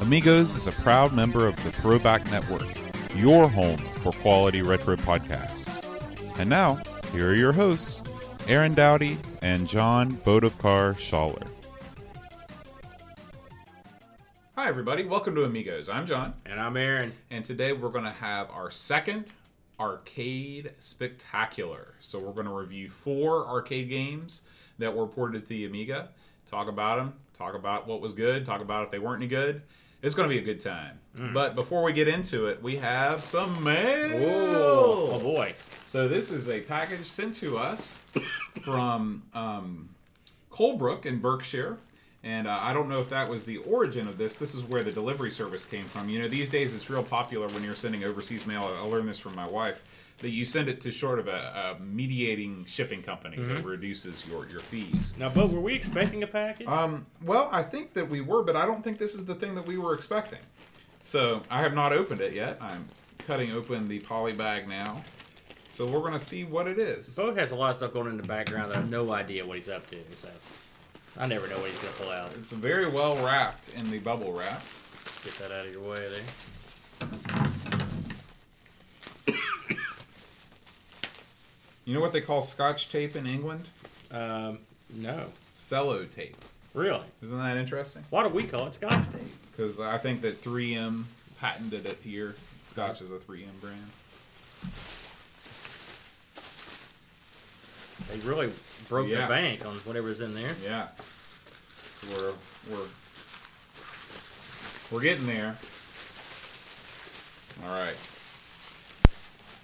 Amigos is a proud member of the Throwback Network, your home for quality retro podcasts. And now, here are your hosts, Aaron Dowdy and John Bodovkar Schaller. Hi, everybody. Welcome to Amigos. I'm John, And I'm Aaron. and today we're going to have our second arcade spectacular. So, we're going to review four arcade games that were ported to the Amiga, talk about them, talk about what was good, talk about if they weren't any good. It's going to be a good time. But before we get into it, we have some mail. Oh, boy. So this is a package sent to us from um, Colnbrook in Berkshire. And uh, I don't know if that was the origin of this. This is where the delivery service came from. You know, these days it's real popular when you're sending overseas mail. I learned this from my wife that you send it to sort of a, a mediating shipping company that reduces your, your fees. Now, but were we expecting a package? Um, well, I think that we were, but I don't think this is the thing that we were expecting. So I have not opened it yet. I'm cutting open the poly bag now. So we're going to see what it is. Bo has a lot of stuff going in the background that I have no idea what he's up to. So I never know what he's going to pull out. It's very well wrapped in the bubble wrap. Get that out of your way there. You know what they call scotch tape in England? Um, no. Cello tape. Really? Isn't that interesting? Why do we call it Scotch tape? Because I think that 3M patented it here. Scotch is a 3M brand. They really broke Yeah. the bank on whatever's in there. Yeah. We're we're we're getting there. All right.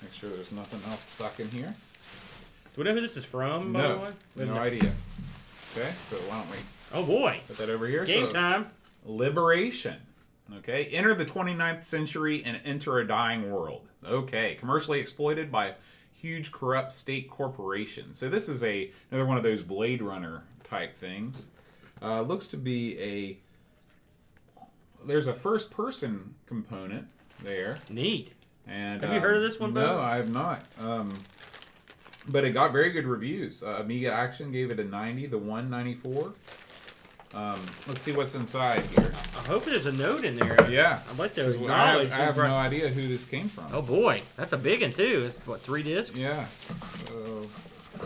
Make sure there's nothing else stuck in here. Do we know who this is from, by the No, no idea. Okay, so why don't we Oh, boy. put that over here? Game so, time. Liberation. Okay, enter the 29th century and enter a dying world. Okay, commercially exploited by huge corrupt state corporations. So this is a another one of those Blade Runner type things. Uh, looks to be a there's a first person component there. Neat. And Have you um, heard of this one, No, Bo? I have not. Um, but it got very good reviews. Uh, Amiga Action gave it a 90, the 194. Um, let's see what's inside here. I hope there's a note in there. Yeah. I'd like to I have, acknowledge. I have the- no idea who this came from. Oh, boy. That's a big one, too. It's, what, three discs? Yeah. So,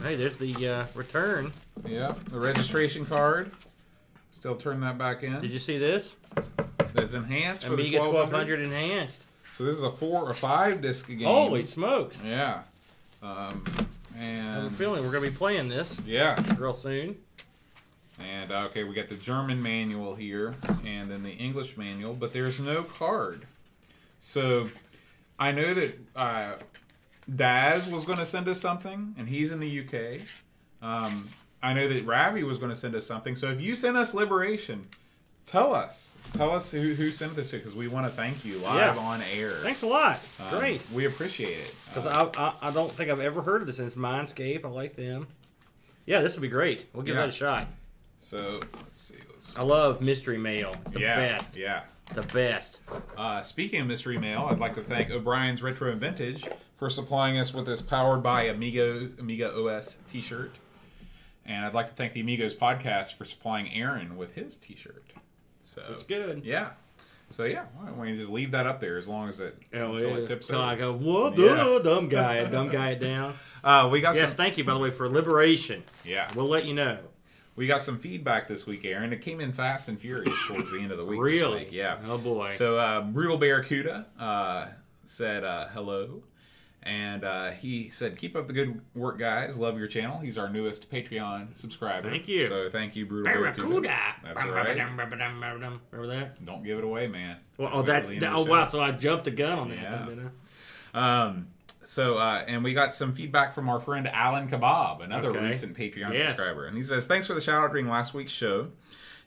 Hey, there's the uh, return. yeah, the registration card. Still turn that back in. Did you see this? That's enhanced for Amiga the 1200. 1200 enhanced. So this is a four or five disc game. Holy smokes! Yeah. Um, and I have a feeling we're gonna be playing this Yeah. real soon. And uh, okay, we got the German manual here, and then the English manual, but there's no card. So I know that uh, Daz was going to send us something, and he's in the UK. Um, I know that Ravi was going to send us something. So if you send us Liberation, tell us. Tell us who, who sent this to, because we want to thank you live Yeah. on air. Thanks a lot. Um, Great. We appreciate it. Because Uh, I, I I don't think I've ever heard of this since Mindscape. I like them. Yeah, this would be great. We'll give Yeah. that a shot. So let's see. Let's, I love mystery mail. It's the yeah, best. Yeah. The best. Uh, speaking of mystery mail, I'd like to thank O'Brien's Retro and Vintage for supplying us with this powered by Amigo Amiga OS T-shirt, and I'd like to thank the Amigos podcast for supplying Aaron with his T-shirt. So It's good. Yeah. So yeah, we just leave that up there as long as it until yeah. it tips Till I go, what? Yeah. Dumb guy. dumb guy it down. Uh, we got Yes, some. thank you, by the way, for Liberation. Yeah, We'll let you know. We got some feedback this week, Aaron. It came in fast and furious towards the end of the week. this Really? week, Yeah. Oh, boy. So uh, Brutal Barracuda uh, said uh, hello, and uh, he said, "Keep up the good work, guys. Love your channel." He's our newest Patreon subscriber. Thank you. So thank you, Brutal Barracuda. Barracuda. That's right. Remember that? Don't give it away, man. Well, oh, that's till the end that, oh wow! So I jumped the gun on that. Yeah. Um, so, uh, and we got some feedback from our friend Alan Kebab, another Okay. recent Patreon Yes. subscriber. And he says, Thanks for the shout out during last week's show.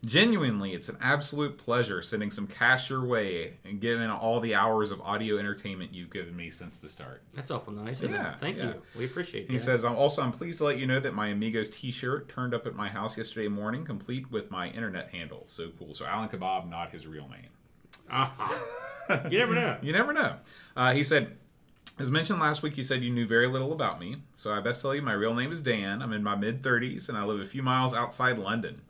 Genuinely, it's an absolute pleasure sending some cash your way and given all the hours of audio entertainment you've given me since the start. That's awful nice. Yeah, Thank yeah. you. We appreciate it. He says, I'm also I'm pleased to let you know that my Amigos T-shirt turned up at my house yesterday morning, complete with my internet handle. So cool. So Alan Kebab, not his real name. Uh-huh. you never know. You never know. Uh, he said, as mentioned last week, you said you knew very little about me. So I best tell you, my real name is Dan. I'm in my mid 30s, and I live a few miles outside London.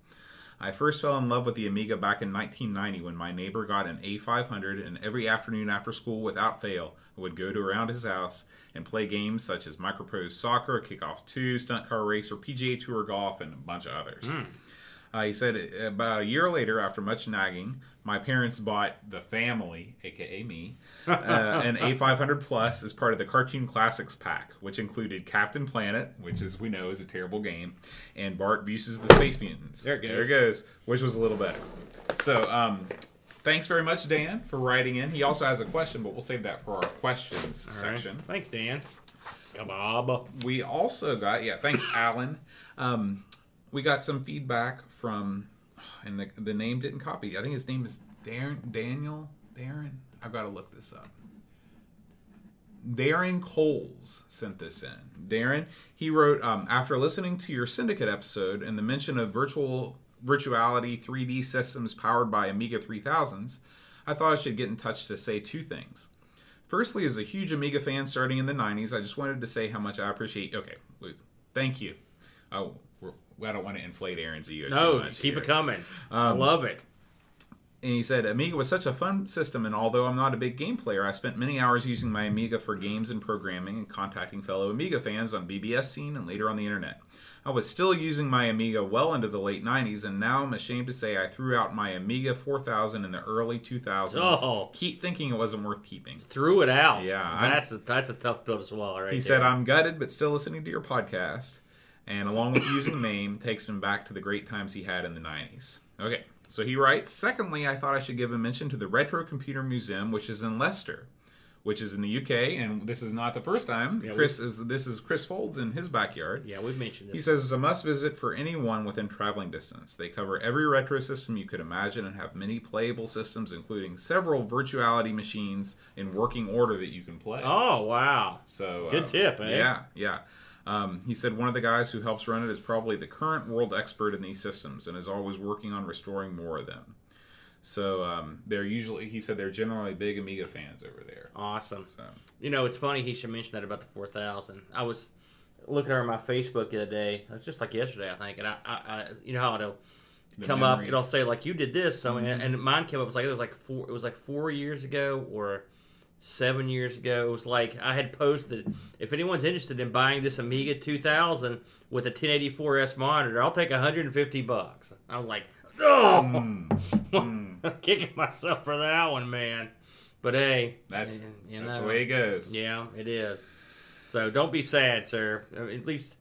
I first fell in love with the Amiga back in 1990 when my neighbor got an A500, and every afternoon after school, without fail, I would go to around his house and play games such as Microprose Soccer, Kickoff 2, Stunt Car Racer, PGA Tour Golf, and a bunch of others. Hmm. Uh, he said about a year later, after much nagging, my parents bought the family, aka me, uh, an A500 Plus as part of the Cartoon Classics pack, which included Captain Planet, which, as we know, is a terrible game, and Bart vs. The Space Mutants. There it goes. There it goes, which was a little better. So, um, thanks very much, Dan, for writing in. He also has a question, but we'll save that for our questions All right. section Thanks, Dan. Kebab. we also got yeah thanks alan um, we got some feedback from and the, the name didn't copy i think his name is darren daniel darren i've got to look this up darren coles sent this in darren he wrote um, after listening to your syndicate episode and the mention of virtual virtuality 3d systems powered by amiga 3000s i thought i should get in touch to say two things Firstly, as a huge Amiga fan starting in the 90s, I just wanted to say how much I appreciate. Okay, thank you. Oh, I don't want to inflate Aaron's ego too No, much. keep here. it coming. I love it. And he said, Amiga was such a fun system, and although I'm not a big game player, I spent many hours using my Amiga for games and programming and contacting fellow Amiga fans on BBS scene and later on the internet. I was still using my Amiga well into the late 90s, and now I'm ashamed to say I threw out my Amiga 4000 in the early 2000s. Oh. Keep thinking it wasn't worth keeping. Threw it out. Yeah, I'm- that's a that's a tough pill to swallow, right? He said, I'm gutted, but still listening to your podcast. And along with using the name, takes him back to the great times he had in the 90s. Okay, so he writes, Secondly, I thought I should give a mention to the Retro Computer Museum, which is in Leicester, which is in the UK. And this is not the first time. Yeah, Chris is This is Chris Folds in his backyard. Yeah, we've mentioned He says it's a must visit for anyone within traveling distance. They cover every retro system you could imagine and have many playable systems, including several virtuality machines in working order that you can play. Oh wow. So Good uh, tip, eh? Yeah, yeah. Um, he said one of the guys who helps run it is probably the current world expert in these systems and is always working on restoring more of them. So um, they're usually, he said, they're generally big Amiga fans over there. Awesome. So You know, it's funny he should mention that about the four thousand. I was looking over my Facebook the other day. It was just like yesterday, I think, and I, I, I you know how it'll The come up. memories. It'll say like you did this, so and, and mine came up. It was like it was like four. It was like four years ago or seven years ago. It was like I had posted if anyone's interested in buying this Amiga 2000 with a 1084s monitor, I'll take 150 bucks. I was like, oh, hmm. I'm hmm. kicking myself for that one, man. But hey, that's you know, that's the way it goes. Yeah, it is. So don't be sad, sir. At least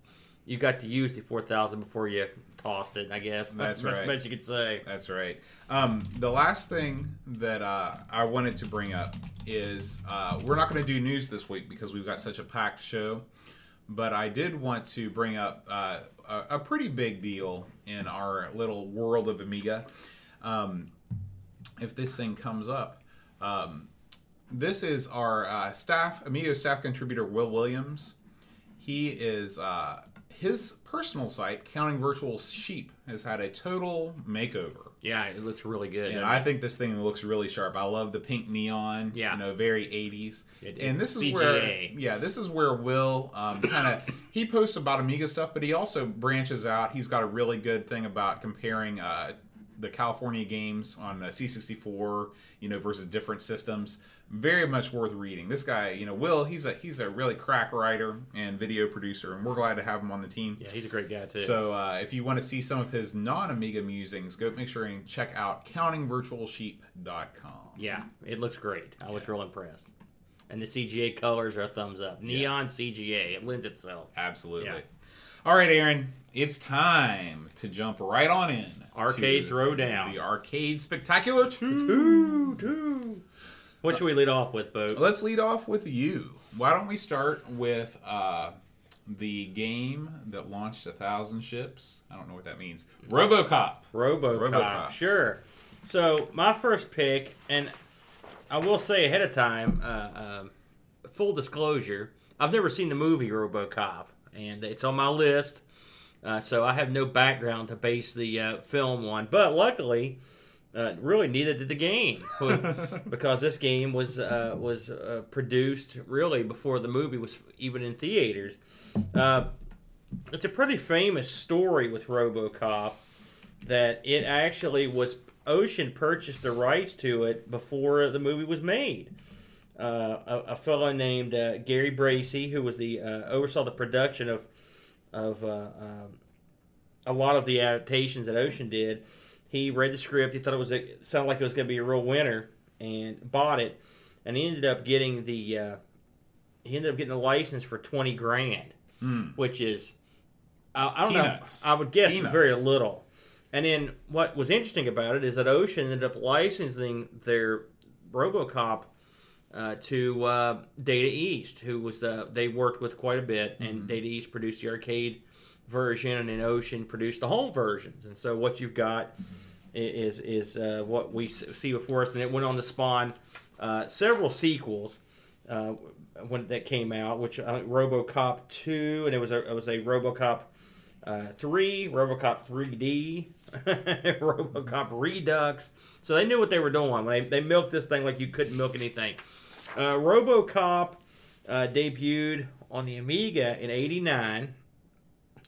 you got to use the 4000 before you tossed it, I guess. That's the right. best you could say. That's right. Um, the last thing that uh, I wanted to bring up is uh, we're not going to do news this week because we've got such a packed show. But I did want to bring up uh, a, a pretty big deal in our little world of Amiga. Um, if this thing comes up, um, this is our uh, staff, Amigo staff contributor Will Williams. He is uh, his personal site, Counting Virtual Sheep, has had a total makeover. Yeah, it looks really good. And I it? think this thing looks really sharp. I love the pink neon. Yeah. You know, very 80s. It- and this is CGA. where yeah, this is where Will um, kind of he posts about Amiga stuff, but he also branches out. He's got a really good thing about comparing uh, the California games on the C64, you know, versus different systems. Very much worth reading. This guy, you know, Will, he's a he's a really crack writer and video producer, and we're glad to have him on the team. yeah, he's a great guy too. So uh, if you want to see some of his non-Amiga musings, go make sure and check out countingvirtualsheep.com. yeah, it looks great. I was real impressed. And the CGA colors are a thumbs up. Neon CGA, it lends itself. Absolutely. Yeah. All right, Aaron, it's time to jump right on in. Arcade Throwdown. The Arcade Spectacular 2. Two, two. What should we lead off with, Bo? Let's lead off with you. Why don't we start with uh, the game that launched a thousand ships. I don't know what that means. RoboCop. RoboCop. RoboCop. Sure. So my first pick, and I will say ahead of time, uh, um, full disclosure, I've never seen the movie RoboCop, and it's on my list. Uh, so I have no background to base the uh, film on. But luckily, uh, really neither did the game, because this game was uh, was uh, produced really before the movie was even in theaters. Uh, it's a pretty famous story with RoboCop that it actually was Ocean purchased the rights to it before the movie was made. Uh, a, a fellow named uh, Gary Bracey, who was the uh, oversaw the production of of uh, um, a lot of the adaptations that Ocean did, he read the script. He thought it was a, sounded like it was going to be a real winner, and bought it. And he ended up getting the uh, he ended up getting a license for twenty grand, which is I, I don't Peanuts. know. I would guess Peanuts. very little. And then what was interesting about it is that Ocean ended up licensing their RoboCop uh, to uh, Data East, who was uh, they worked with quite a bit, and Data East produced the arcade version, and then Ocean produced the home versions. And so what you've got is is uh, what we see before us, and it went on to spawn uh, several sequels. Uh, when that came out, which uh, RoboCop two, and it was a it was a RoboCop uh, three, RoboCop 3D, RoboCop Redux. So they knew what they were doing. They, they milked this thing like you couldn't milk anything. Uh, RoboCop debuted on the Amiga in '89.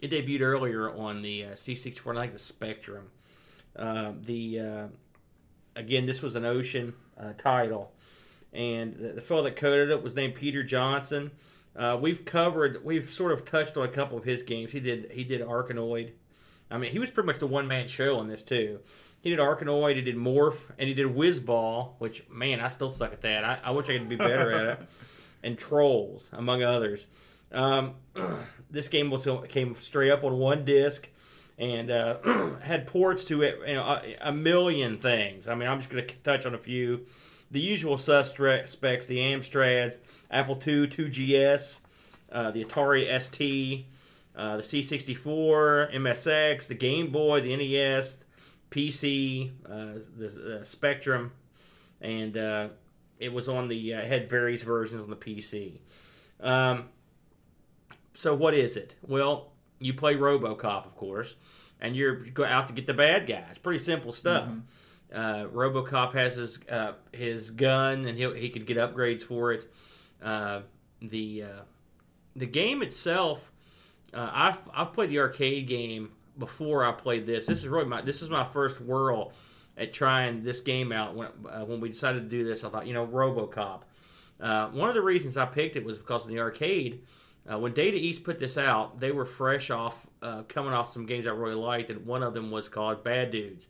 It debuted earlier on the uh, C64, and I think the Spectrum. Uh, the uh, again, this was an Ocean uh, title, and the, the fellow that coded it was named Peter Johnson. Uh, we've covered, we've sort of touched on a couple of his games. He did, he did Arkanoid. I mean, he was pretty much the one man show on this too. He did Arkanoid, he did Morph, and he did Wizball, which man, I still suck at that. I, I wish I could be better at it. And Trolls, among others. Um, this game was came straight up on one disc and uh, had ports to it, you know, a, a million things. I mean, I'm just going to touch on a few. The usual suspects: the Amstrads, Apple II, 2GS, uh, the Atari ST, uh, the C64, MSX, the Game Boy, the NES, PC, uh, the uh, Spectrum, and uh, it was on the had various versions on the PC. Um, so what is it? Well, you play RoboCop, of course, and you're out to get the bad guys. Pretty simple stuff. Uh, RoboCop has his uh, his gun, and he he could get upgrades for it. Uh, the uh, the game itself, uh, I've I've played the arcade game before I played this. This is really my this is my first whirl at trying this game out. When uh, when we decided to do this, I thought you know RoboCop. Uh, one of the reasons I picked it was because of the arcade. Uh, when Data East put this out, they were fresh off uh, coming off some games I really liked, and one of them was called Bad Dudes.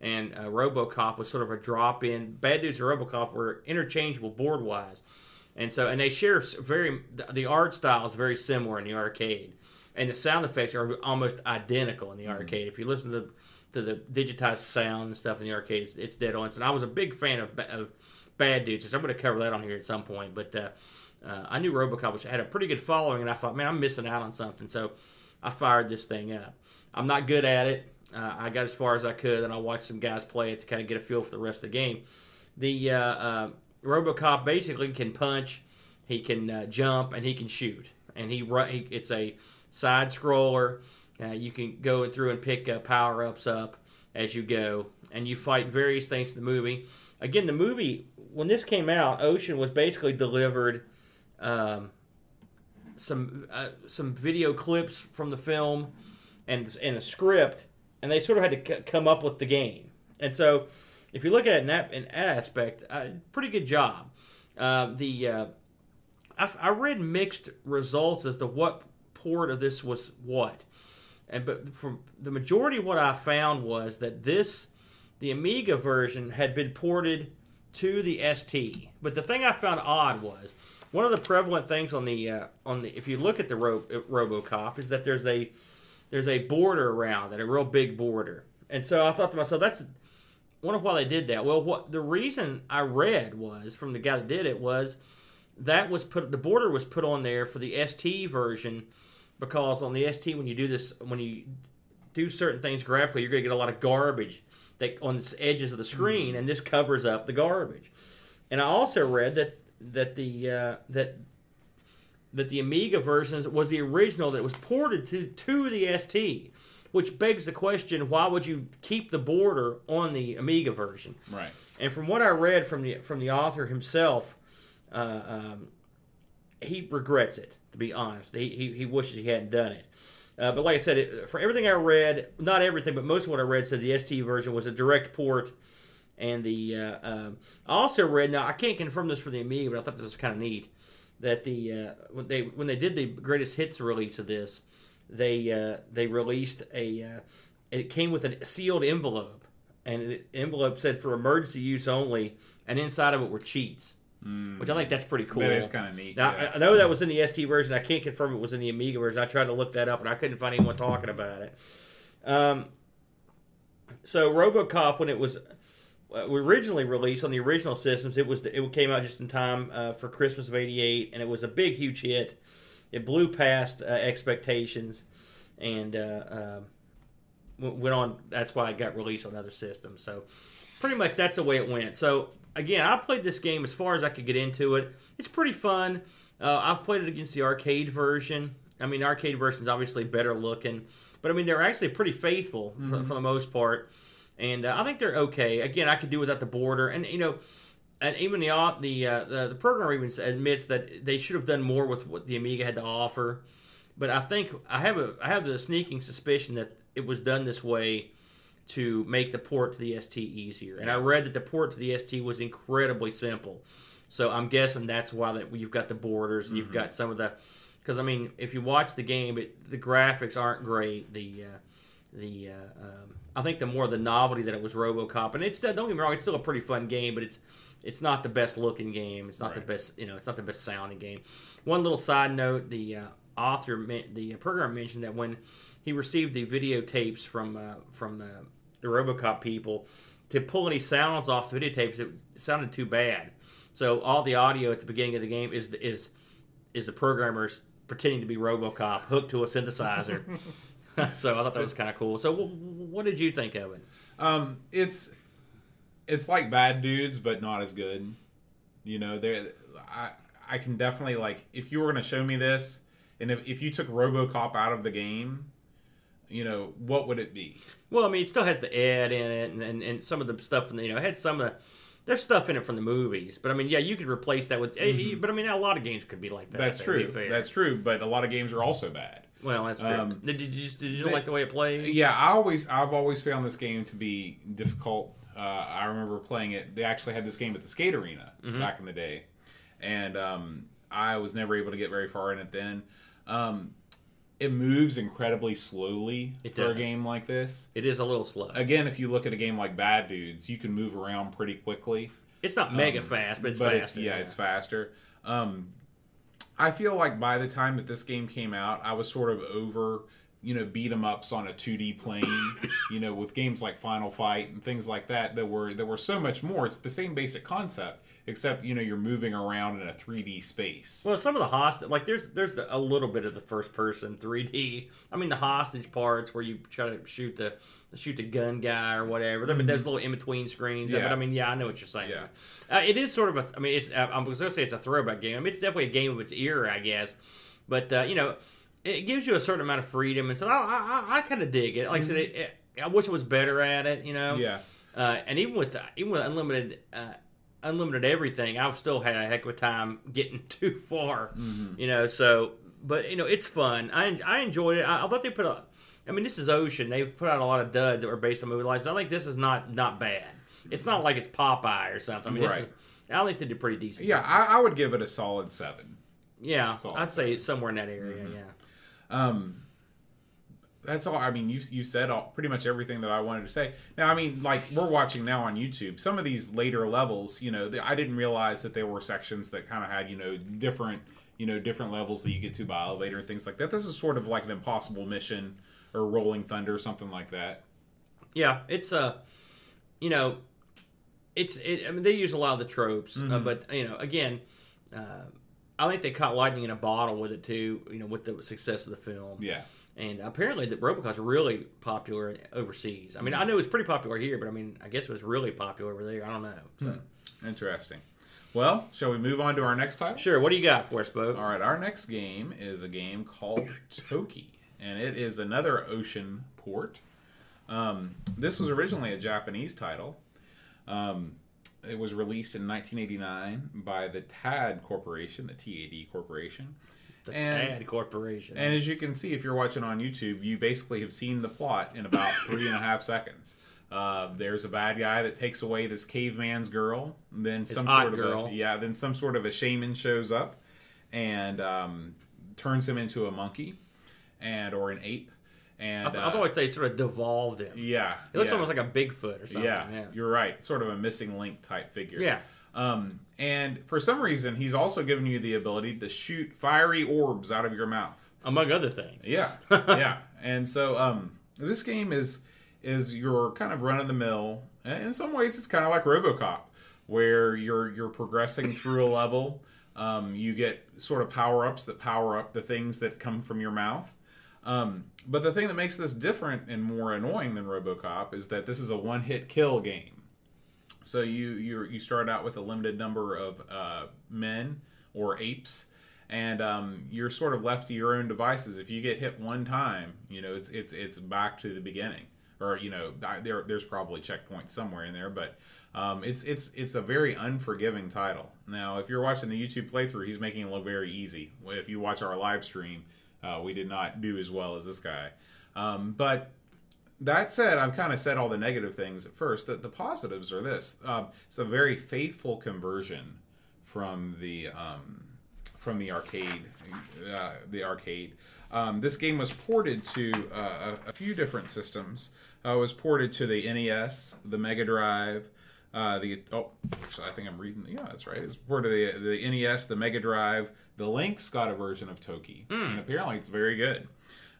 And uh, RoboCop was sort of a drop in. Bad Dudes and RoboCop were interchangeable board wise, and so and they share very the- the art style is very similar in the arcade, and the sound effects are almost identical in the arcade. If you listen to to the digitized sound and stuff in the arcade, it's, it's dead on. And I was a big fan of, of Bad Dudes, so I'm going to cover that on here at some point. But uh, I knew RoboCop was, had a pretty good following, and I thought, man, I'm missing out on something. So I fired this thing up. I'm not good at it. Uh, I got as far as I could, and I watched some guys play it to kind of get a feel for the rest of the game. The uh, uh, RoboCop basically can punch, he can uh, jump, and he can shoot. And he, run, he it's a side scroller. Uh, you can go through and pick power ups up as you go, and you fight various things in the movie. Again, the movie when this came out, Ocean was basically delivered um, some uh, some video clips from the film and and a script, and they sort of had to c- come up with the game. And so, if you look at it in that, in that aspect, uh, pretty good job. Uh, the uh, I, I read mixed results as to what port of this was what, and but from the majority of what I found was that this the Amiga version had been ported to the ST. But the thing I found odd was one of the prevalent things on the uh, on the if you look at the Ro- RoboCop is that there's a there's a border around it, a real big border. And so I thought to myself, that's wonder why they did that. Well, what the reason I read was from the guy that did it was that was put the border was put on there for the ST version because on the ST when you do this when you do certain things graphically, you're going to get a lot of garbage that on the edges of the screen, and this covers up the garbage. And I also read that that the uh, that that the Amiga versions was the original that was ported to to the ST, which begs the question: Why would you keep the border on the Amiga version? Right. And from what I read from the from the author himself, uh, um, he regrets it. To be honest, he, he, he wishes he hadn't done it. Uh, but like I said, it, for everything I read, not everything, but most of what I read said the ST version was a direct port. And the uh, um I also read now I can't confirm this for the Amiga, but I thought this was kind of neat that the uh, when they when they did the greatest hits release of this, they uh, they released a uh, it came with a sealed envelope, and the envelope said for emergency use only, and inside of it were cheats, which I think that's pretty cool. That is kind of neat. Now, yeah. I I know that was in the ST version. I can't confirm it was in the Amiga version. I tried to look that up, and I couldn't find anyone talking about it. Um, so RoboCop, when it was uh, originally released on the original systems, it was it came out just in time uh, for Christmas of '88, and it was a big, huge hit. It blew past uh, expectations, and uh, um, went on. That's why it got released on other systems. So pretty much that's the way it went. So again, I played this game as far as I could get into it. It's pretty fun. Uh, I've played it against the arcade version. I mean, the arcade version is obviously better looking, but I mean they're actually pretty faithful for, for the most part, and uh, I think they're okay. Again, I could do without the border, and you know. And even the the, uh, the the programmer even admits that they should have done more with what the Amiga had to offer. But I think I have a I have the sneaking suspicion that it was done this way to make the port to the ST easier. And I read that the port to the ST was incredibly simple. So I'm guessing that's why that you've got the borders, and you've got some of the because I mean if you watch the game, it, the graphics aren't great. The uh, the uh, um, I think the more the novelty that it was RoboCop, and it's don't get me wrong, it's still a pretty fun game, but it's it's not the best looking game. It's not the best you know, it's not the best sounding game. One little side note: the uh, author, the programmer mentioned that when he received the videotapes from uh, from the, the RoboCop people to pull any sounds off the videotapes, it sounded too bad. So all the audio at the beginning of the game is is is the programmers pretending to be RoboCop hooked to a synthesizer. so I thought that was kind of cool. So w- what did you think of it? Um, it's it's like Bad Dudes, but not as good. You know, there I I can definitely like if you were going to show me this, and if if you took RoboCop out of the game, you know, what would it be? Well, I mean, it still has the Ed in it, and, and, and some of the stuff from the, you know, it had some of the, there's stuff in it from the movies, but I mean, yeah, you could replace that with, eh, but I mean, a lot of games could be like that. That's true. fair. That's true. But a lot of games are also bad. Well, that's true. um, did, you did you they- like the way it played? Yeah, I always I've always found this game to be difficult. Uh, I remember playing it. They actually had this game at the skate arena Mm-hmm. back in the day, and um, I was never able to get very far in it. Then um, it moves incredibly slowly It for a game like this. It is a little slow. Again, if you look at a game like Bad Dudes, you can move around pretty quickly. It's not mega fast, but it's um, but faster. it's yeah, it's faster. Um, I feel like by the time that this game came out, I was sort of over, you know, beat 'em ups on a 2D plane, you know, with games like Final Fight and things like that that were that were so much more. It's the same basic concept, except you know you're moving around in a 3D space. Well, some of the hostage, like there's there's the, a little bit of the first person 3D. I mean, the hostage parts where you try to shoot the shoot the gun guy or whatever. I mean, there's little in between screens. Mm-hmm. Yeah. But I mean, yeah, I know what you're saying. Yeah. Uh, it is sort of a. I mean, it's. I'm gonna say it's a throwback game. I mean, it's definitely a game of its era, I guess. But uh, you know, it gives you a certain amount of freedom, and so I I, I kind of dig it. Like I said, it, it, I wish it was better at it. You know. Mm-hmm. Yeah, Uh, and even with even with unlimited uh, unlimited everything, I've still had a heck of a time getting too far. Mm-hmm. You know, so but you know it's fun. I I enjoyed it. I, I thought they put a. I mean, this is Ocean. They've put out a lot of duds that were based on movie license. I think this is not not bad. It's not like it's Popeye or something. I mean, Right. this is. I think they did pretty decent. yeah, I, I would give it a solid seven. yeah. all I'd say it's somewhere in that area. Mm-hmm. Yeah. Um, that's all. I mean, you you said all, pretty much everything that I wanted to say. Now, I mean, like we're watching now on YouTube. Some of these later levels, you know, I didn't realize that there were sections that kind of had you know different you know different levels that you get to by elevator and things like that. This is sort of like an impossible mission or Rolling Thunder, or something like that. Yeah, it's uh, you know, it's it. I mean, they use a lot of the tropes, uh, Mm-hmm. but you know, again, uh, I think they caught lightning in a bottle with it too. You know, with the success of the film. Yeah. And apparently, the RoboCop's really popular overseas. I mean, I know it was pretty popular here, but I mean, I guess it was really popular over there. I don't know. So, Interesting. Well, shall we move on to our next title? sure. What do you got for us, Bo? All right, our next game is a game called Toki, and it is another ocean port. Um, this was originally a Japanese title. Um, it was released in 1989 by the TAD Corporation, the TAD Corporation. The and- Tad Corporation. And as you can see, if you're watching on YouTube, you basically have seen the plot in about three and a half seconds. Uh, there's a bad guy that takes away this caveman's girl. Then some sort of girl. A, yeah. Then some sort of a shaman shows up and um, turns him into a monkey and or an ape. And I, th- uh, I thought say sort of devolved him. yeah, It looks yeah, almost like a Bigfoot or something. yeah, Yeah. You're right. Sort of a missing link type figure. Yeah. Um, and for some reason, he's also given you the ability to shoot fiery orbs out of your mouth. Among other things. Yeah, yeah. And so um, this game is is your kind of run of the mill. In some ways, it's kind of like RoboCop, where you're you're progressing through a level. Um, you get sort of power ups that power up the things that come from your mouth. Um, but the thing that makes this different and more annoying than RoboCop is that this is a one hit kill game. So you you you start out with a limited number of uh, men or apes, and um, you're sort of left to your own devices. If you get hit one time, you know it's it's it's back to the beginning, or you know there there's probably checkpoints somewhere in there, but um, it's it's it's a very unforgiving title. Now, if you're watching the YouTube playthrough, he's making it look very easy. If you watch our live stream, uh, we did not do as well as this guy, um, but that said, I've kind of said all the negative things at first. The, the positives are this: um, it's a very faithful conversion from the um, from the arcade. Uh, the arcade. Um, this game was ported to uh, a, a few different systems. Uh, was ported to the NES, the Mega Drive. Uh, the oh, actually, I think I'm reading. Yeah, that's right. It's ported to the, the NES, the Mega Drive. The Lynx got a version of Toki, and apparently it's very good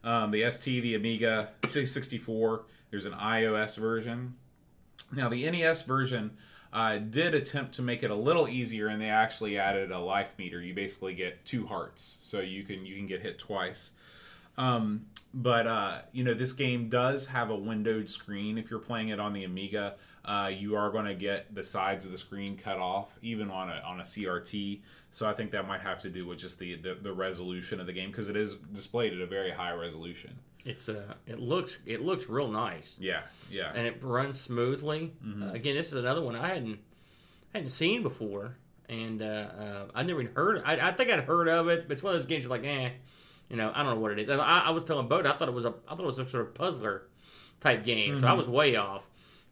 um, the ST, the Amiga, 64. There's an iOS version. Now, the NES version uh, did attempt to make it a little easier, and they actually added a life meter. You basically get two hearts, so you can you can get hit twice. Um, but uh, you know, this game does have a windowed screen. If you're playing it on the Amiga, uh, you are going to get the sides of the screen cut off, even on a on a CRT. So I think that might have to do with just the the, the resolution of the game because it is displayed at a very high resolution. It's uh, it looks it looks real nice, Yeah, yeah, and it runs smoothly. Mm-hmm. Uh, again, this is another one I hadn't hadn't seen before, and uh, uh, I never even heard. I, I think I'd heard of it, but it's one of those games you're like, eh, you know, I don't know what it is. And I, I was telling Bode, I thought it was a, I thought it was some sort of puzzler type game, so I was way off.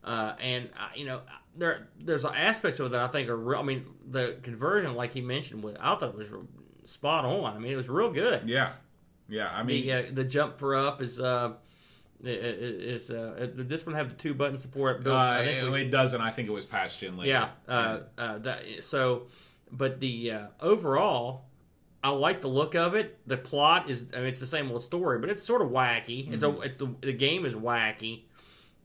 Uh, and I, you know, there there's aspects of it that I think are real. I mean, the conversion, like he mentioned, was I thought it was spot on. I mean, it was real good. yeah, yeah. I mean, The uh, the jump for up is uh i- i- is uh did this one have the two button support? Bill? uh, I think it, we- it doesn't. I think it was patched in later. yeah. Uh, uh, that so, but the uh, overall, I like the look of it. The plot is I mean it's the same old story, but it's sort of wacky. It's a it's the, the game is wacky,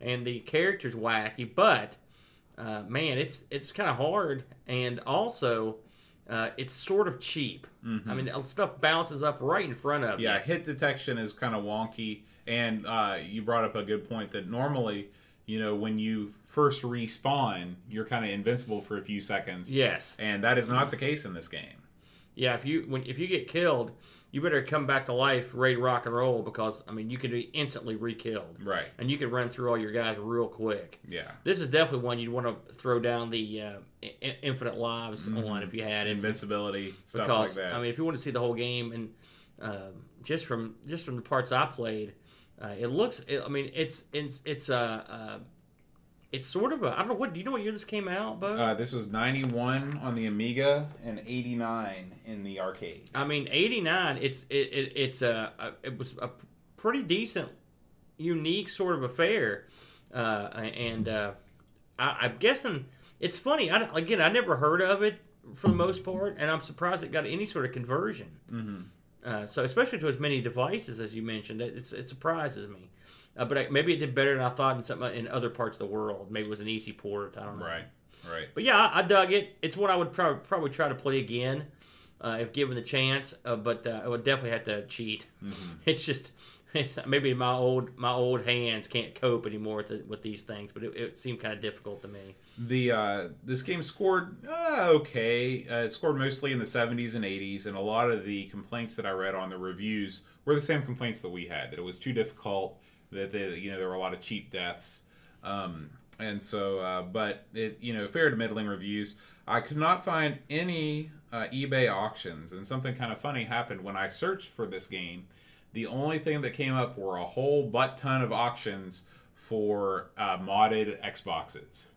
and the characters wacky, but uh, man, it's it's kind of hard, and also. Uh, it's sort of cheap. I mean, stuff bounces up right in front of you. yeah, hit detection is kind of wonky. And uh, you brought up a good point that normally, you know, when you first respawn, you're kind of invincible for a few seconds. Yes. And that is not the case in this game. Yeah, if you when if you get killed, you better come back to life, ready rock and roll because I mean you can be instantly re-killed, Right. and you can run through all your guys real quick. Yeah. This is definitely one you'd want to throw down the uh, infinite lives on if you had it, Invincibility, stuff because like that. I mean if you want to see the whole game and um, just from just from the parts I played, uh, it looks. It, I mean it's it's it's uh, uh, it's sort of a I don't know what do you know what year this came out, Bo? uh, this was 91 on the Amiga and 89 in the arcade. I mean, eighty nine. It's it, it it's a, a it was a pretty decent, unique sort of affair, uh, and uh, I, I'm guessing it's funny. I, again, I never heard of it for the most part, and I'm surprised it got any sort of conversion. Mm-hmm. Uh, so, especially to as many devices as you mentioned, it, it's, it surprises me. Uh, but I, maybe it did better than I thought in some in other parts of the world. Maybe it was an easy port. I don't know. Right. Right. But yeah, I, I dug it. It's one I would probably probably try to play again. uh, if given the chance. Uh, but uh, I would definitely have to cheat. It's just it's, maybe my old my old hands can't cope anymore with, the, with these things. But it, it seemed kind of difficult to me. The uh, this game scored uh, okay. Uh, it scored mostly in the 70s and 80s, and a lot of the complaints that I read on the reviews were the same complaints that we had. That it was too difficult. That the, you know there were a lot of cheap deaths. Um, and so, uh, but it you know fair to middling reviews. I could not find any uh, eBay auctions, and something kind of funny happened when I searched for this game. The only thing that came up were a whole butt ton of auctions for uh, modded Xboxes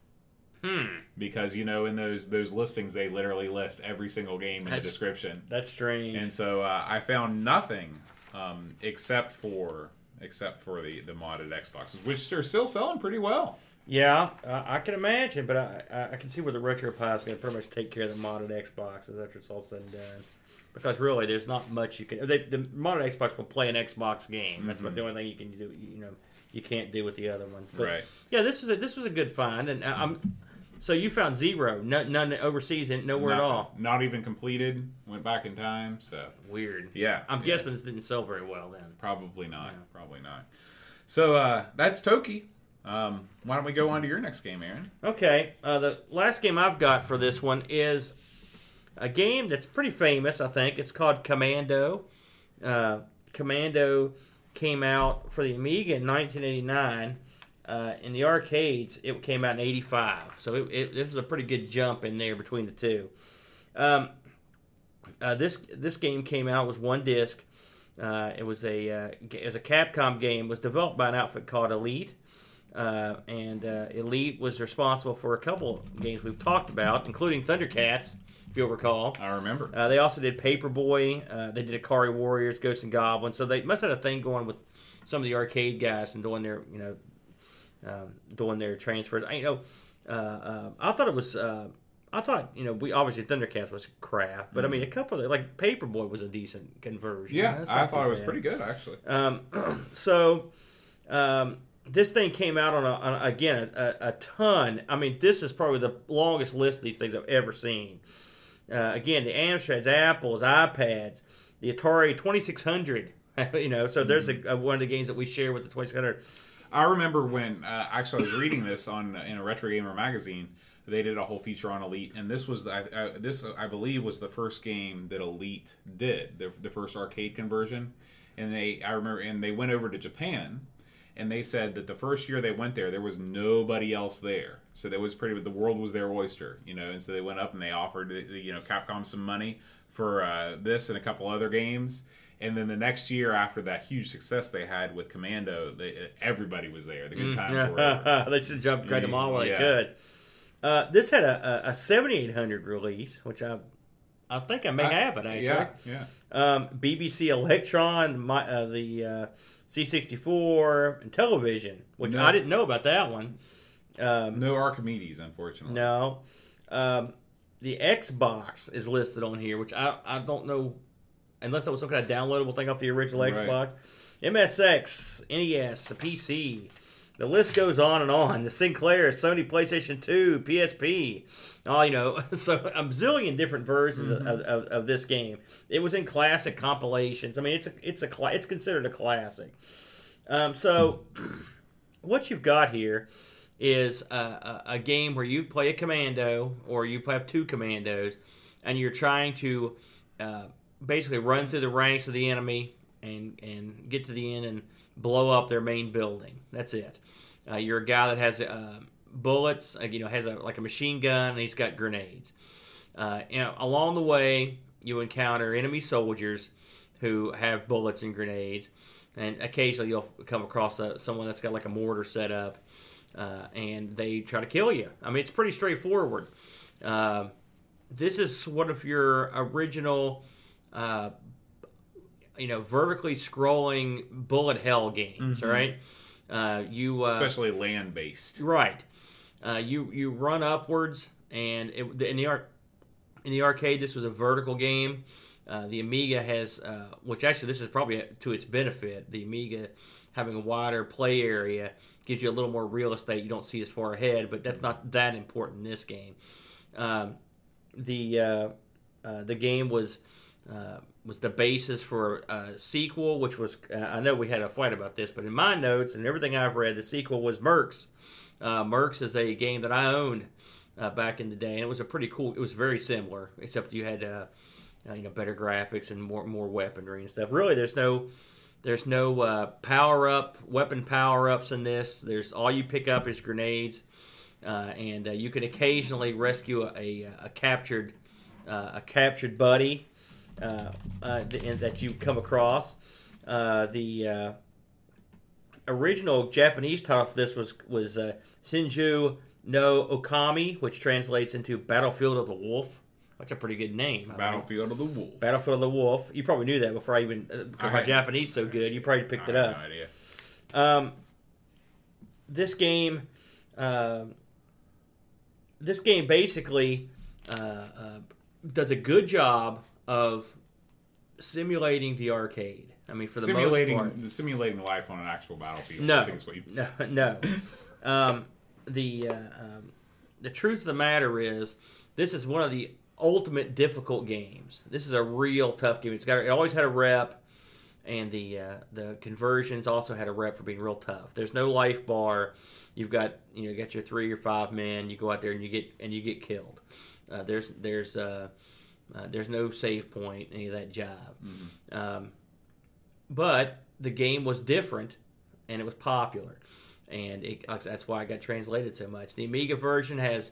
Hmm, because you know in those those listings they literally list every single game in That's- the description that's strange. and so uh, i found nothing um, except for except for the the modded xboxes which are still selling pretty well Yeah, uh, I can imagine, but I, I, can see where the RetroPie is going to pretty much take care of the modded Xboxes after it's all said and done. Because really, there's not much you can. They, the modded Xbox will play an Xbox game. That's about the only thing you can do. You know, you can't do with the other ones. But Right. yeah, this is a this was a good find, and I'm. So you found zero, none, none overseas, and nowhere Nothing. at all. not even completed went back in time so Weird. yeah I'm yeah. guessing this didn't sell very well then. probably not probably not so uh, that's toki um, why don't we go on to your next game aaron Okay, uh, the last game I've got for this one is a game that's pretty famous. I think it's called Commando. Uh, Commando came out for the Amiga in 1989. Uh, in the arcades, it came out in '85, so it, it, it was a pretty good jump in there between the two. Um, uh, this this game came out was one disc. Uh, it was a uh, it was a Capcom game. It was developed by an outfit called Elite. Uh, and uh, Elite was responsible for a couple games we've talked about, including Thundercats, if you'll recall. i remember Uh, they also did Paperboy. Uh, they did Ikari Warriors, Ghosts and Goblins. So they must have had a thing going with some of the arcade guys and doing their, you know, um, doing their transfers. I you know, uh, uh, I thought it was. Uh, I thought you know we obviously Thundercats was crap, but I mean a couple of like Paperboy was a decent conversion. yeah i thought it was bad. pretty good actually Um, so, um, this thing came out on, a, on a- again a, a ton. I mean, this is probably the longest list of these things I've ever seen. Uh, again, the Amstrads, Apples, iPads, the Atari Twenty Six Hundred. You know, so there's a, a, one of the games that we share with the Twenty Six Hundred. I remember when uh, actually I was reading this on in a Retro Gamer magazine. They did a whole feature on Elite, and this was I, I, this I believe was the first game that Elite did the, the first arcade conversion. And they I remember and they went over to Japan, and they said that the first year they went there, there was nobody else there. So that was pretty. The world was their oyster, you know. And so they went up and they offered you know Capcom some money for uh, this and a couple other games. And then the next year, after that huge success they had with Commando, they, everybody was there. The good times were they should jump grade them all while Yeah. they could. Uh, this had a, a, a 7800 release, which I I think I may have it actually. Yeah, yeah. um, BBC Electron, my, uh, the uh, C64, and television, which No. I didn't know about that one. Um, No Archimedes, unfortunately. no. Um, the Xbox is listed on here, which I, I don't know, unless that was some kind of downloadable thing off the original Right. Xbox. MSX, NES, the PC. The list goes on and on. The Sinclair, Sony PlayStation 2, PSP. All you know, so a zillion different versions of, of, of this game. It was in classic compilations. I mean, it's a, it's a it's considered a classic. Um, so, what you've got here is a, a, a game where you play a commando or you have two commandos, and you're trying to uh, basically run through the ranks of the enemy and and get to the end and blow up their main building. That's it. Uh, you're a guy that has uh, bullets, uh, you know, has a, like a machine gun, and he's got grenades. Uh, know, along the way, you encounter enemy soldiers who have bullets and grenades, and occasionally you'll come across uh someone that's got like a mortar set up, uh, and they try to kill you. I mean, it's pretty straightforward. This is one of your original, uh, you know, vertically scrolling bullet hell games, right? Uh, you uh, Especially land based. Right. Uh, you you run upwards, and it, in the arc in the arcade, this was a vertical game. Uh, the Amiga has, uh, which actually this is probably to its benefit. The Amiga having a wider play area gives you a little more real estate. You don't see as far ahead, but that's not that important in this game. Um, the uh, uh, the game was uh, was the basis for a sequel, which was uh, I know we had a fight about this, but in my notes and everything I've read, the sequel was Mercs. Uh, Mercs is a game that I owned uh, back in the day, and it was a pretty cool. It was very similar, except you had uh, uh, you know better graphics and more more weaponry and stuff. Really, there's no there's no power up weapon power ups in this. There's all you pick up is grenades, and you can occasionally rescue a, a, a captured a captured buddy uh, uh, th- that you come across. Uh, the uh, original Japanese title for this was was uh, Shinju no Okami, which translates into Battlefield of the Wolf. That's a pretty good name. I Battlefield of the Wolf. Battlefield of the Wolf. You probably knew that before I even uh, because my I- Japanese so good. You probably picked I it up. No idea. Um, this game, um this game basically uh, uh, does a good job of simulating the arcade. I mean, for the simulating most part, simulating life on an actual battlefield. no, I think is what you no, no. Um, the uh, um, the truth of the matter is, this is one of the ultimate difficult games. This is a real tough game. It's got it always had a rep, and the uh, the conversions also had a rep for being real tough. There's no life bar. You've got you know you got your three or five men. You go out there and you get and you get killed. Uh, there's there's uh, there's no save point any of that jive. Um, but the game was different and it was popular. And it, that's why it got translated so much. The amiga version has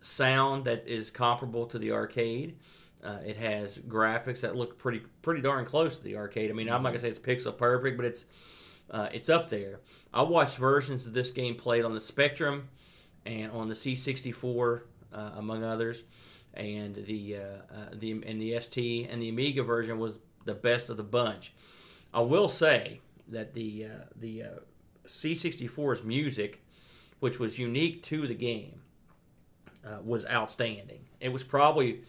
sound that is comparable to the arcade. Uh, it has graphics that look pretty pretty darn close to the arcade. I mean i'm not gonna say it's pixel perfect but it's uh, it's up there. I watched versions of this game played on the spectrum and on the c64 uh, among others and the uh, uh, the and the st and the amiga version was the best of the bunch I will say that the uh, the uh, C64's music, which was unique to the game, uh, was outstanding. It was probably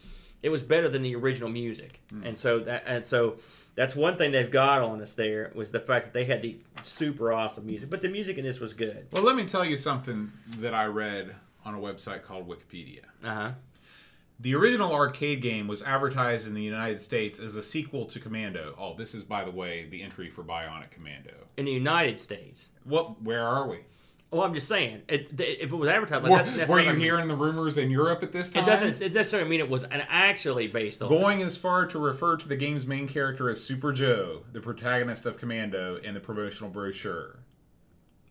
it was better than the original music, and so that and so that's one thing they've got on us there was the fact that they had the super awesome music, but the music in this was good. Well, let me tell you something that I read on a website called Wikipedia. Uh huh. The original arcade game was advertised in the United States as a sequel to Commando. Oh, this is, by the way, the entry for Bionic Commando. In the United States. What? Where are we? Well, I'm just saying, it, if it was advertised like that, that's were you hearing the rumors in Europe at this time? It doesn't. It doesn't mean it was an actually based on. Going as far to refer to the game's main character as Super Joe, the protagonist of Commando, in the promotional brochure.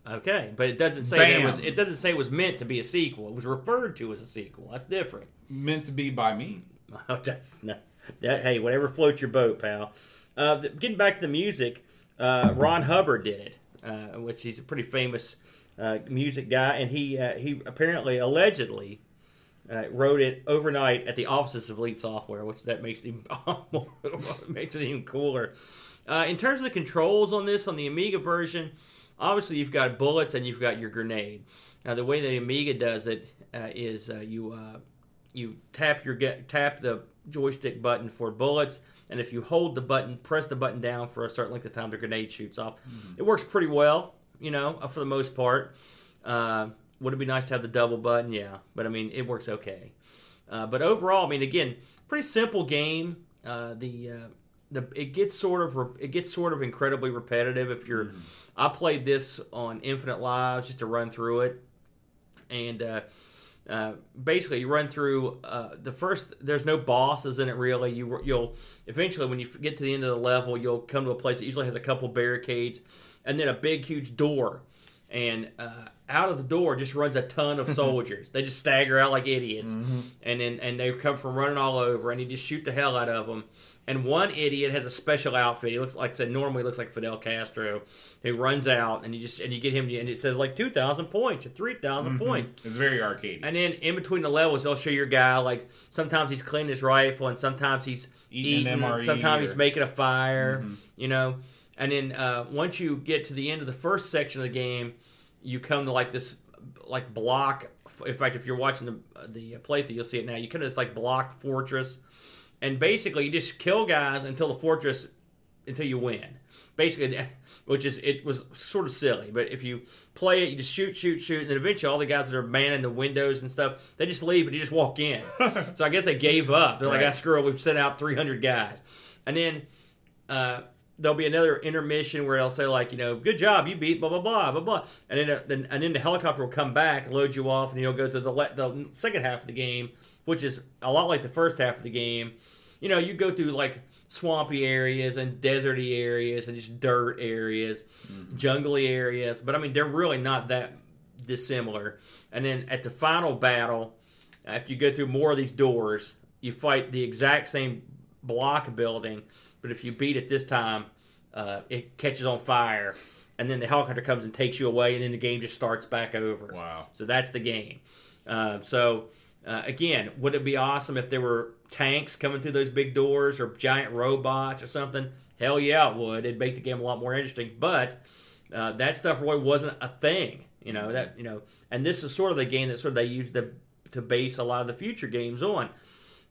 Okay, but it doesn't say that it was. It doesn't say it was meant to be a sequel. It was referred to as a sequel. That's different. Meant to be by me. Oh, that's not. That, hey, whatever floats your boat, pal. Uh, th- getting back to the music, uh, Rob Hubbard did it, uh, which he's a pretty famous uh, music guy, and he uh, he apparently allegedly uh, wrote it overnight at the offices of Elite Software, which that makes him makes it even cooler. In terms of the controls on this, on the Amiga version, obviously you've got bullets and you've got your grenade. Now the way the Amiga does it is you you tap your get tap the joystick button for bullets, and if you hold the button, press the button down for a certain length of time, the grenade shoots off. It works pretty well, you know, uh, for the most part. Uh, would it be nice to have the double button? Yeah, but I mean, it works okay. Uh, but overall, I mean, again, pretty simple game. Uh, the uh, the it gets sort of re- it gets sort of incredibly repetitive if you're. I played this on Infinite Lives just to run through it, and uh, basically you run through uh, the first. There's no bosses in it really. You you'll eventually when you get to the end of the level, you'll come to a place that usually has a couple barricades, and then a big huge door, and uh, out of the door just runs a ton of soldiers. they just stagger out like idiots, and then and they come from running all over, and you just shoot the hell out of them. And one idiot has a special outfit. He looks like I said normally looks like Fidel Castro, He runs out and you just and you get him and it says like two thousand points or three points. It's very arcadey. And then in between the levels, they'll show your guy like sometimes he's cleaning his rifle and sometimes he's Eating eating, MRE sometimes or- Mm-hmm. he's making a fire, you know. And then uh, once you get to the end of the first section of the game, you come to like this like block. In fact, if you're watching the the playthrough, you'll see it now. You come to this like block fortress, and basically you just kill guys until the fortress until you win. basically, which is it was sort of silly. But if you play it, you just shoot, shoot, shoot, and then eventually all the guys that are manning the windows and stuff, they just leave and you just walk in. so I guess they gave up. They're like, Right. "Ah, screw it, we've sent out 300 guys," and then. Uh, There'll be another intermission where they'll say like, you know, good job, you beat blah blah blah blah blah, and then uh, then and then the helicopter will come back, load you off, and you'll go to the le- the second half of the game, which is a lot like the first half of the game. You know, you go through like swampy areas and deserty areas and just dirt areas, jungly areas, but I mean they're really not that dissimilar. And then at the final battle, after you go through more of these doors, you fight the exact same block building, but if you beat it this time, uh, it catches on fire, and then the helicopter comes and takes you away, and then the game just starts back over. Wow. So that's the game. Uh, so uh, again, would it be awesome if there were tanks coming through those big doors or giant robots or something? Hell yeah, it would. It'd make the game a lot more interesting. But uh, that stuff really wasn't a thing. You know that you know, and this is sort of the game that sort of they used to to base a lot of the future games on.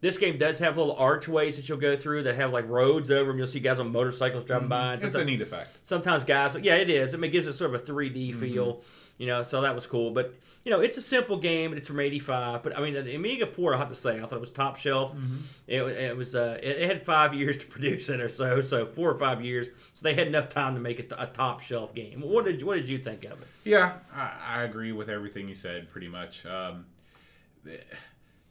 This game does have little archways that you'll go through that have like roads over them. You'll see guys on motorcycles driving by. And It's a neat effect. sometimes guys yeah it is i mean it gives it sort of a 3d Mm-hmm. feel you know so that was cool but you know it's a simple game it's from 85 but i mean the amiga port i have to say i thought it was top shelf Mm-hmm. it, it was uh it, it had five years to produce it or so so four or five years so they had enough time to make it a top shelf game what did what did you think of it Yeah, I, I agree with everything you said pretty much. Um,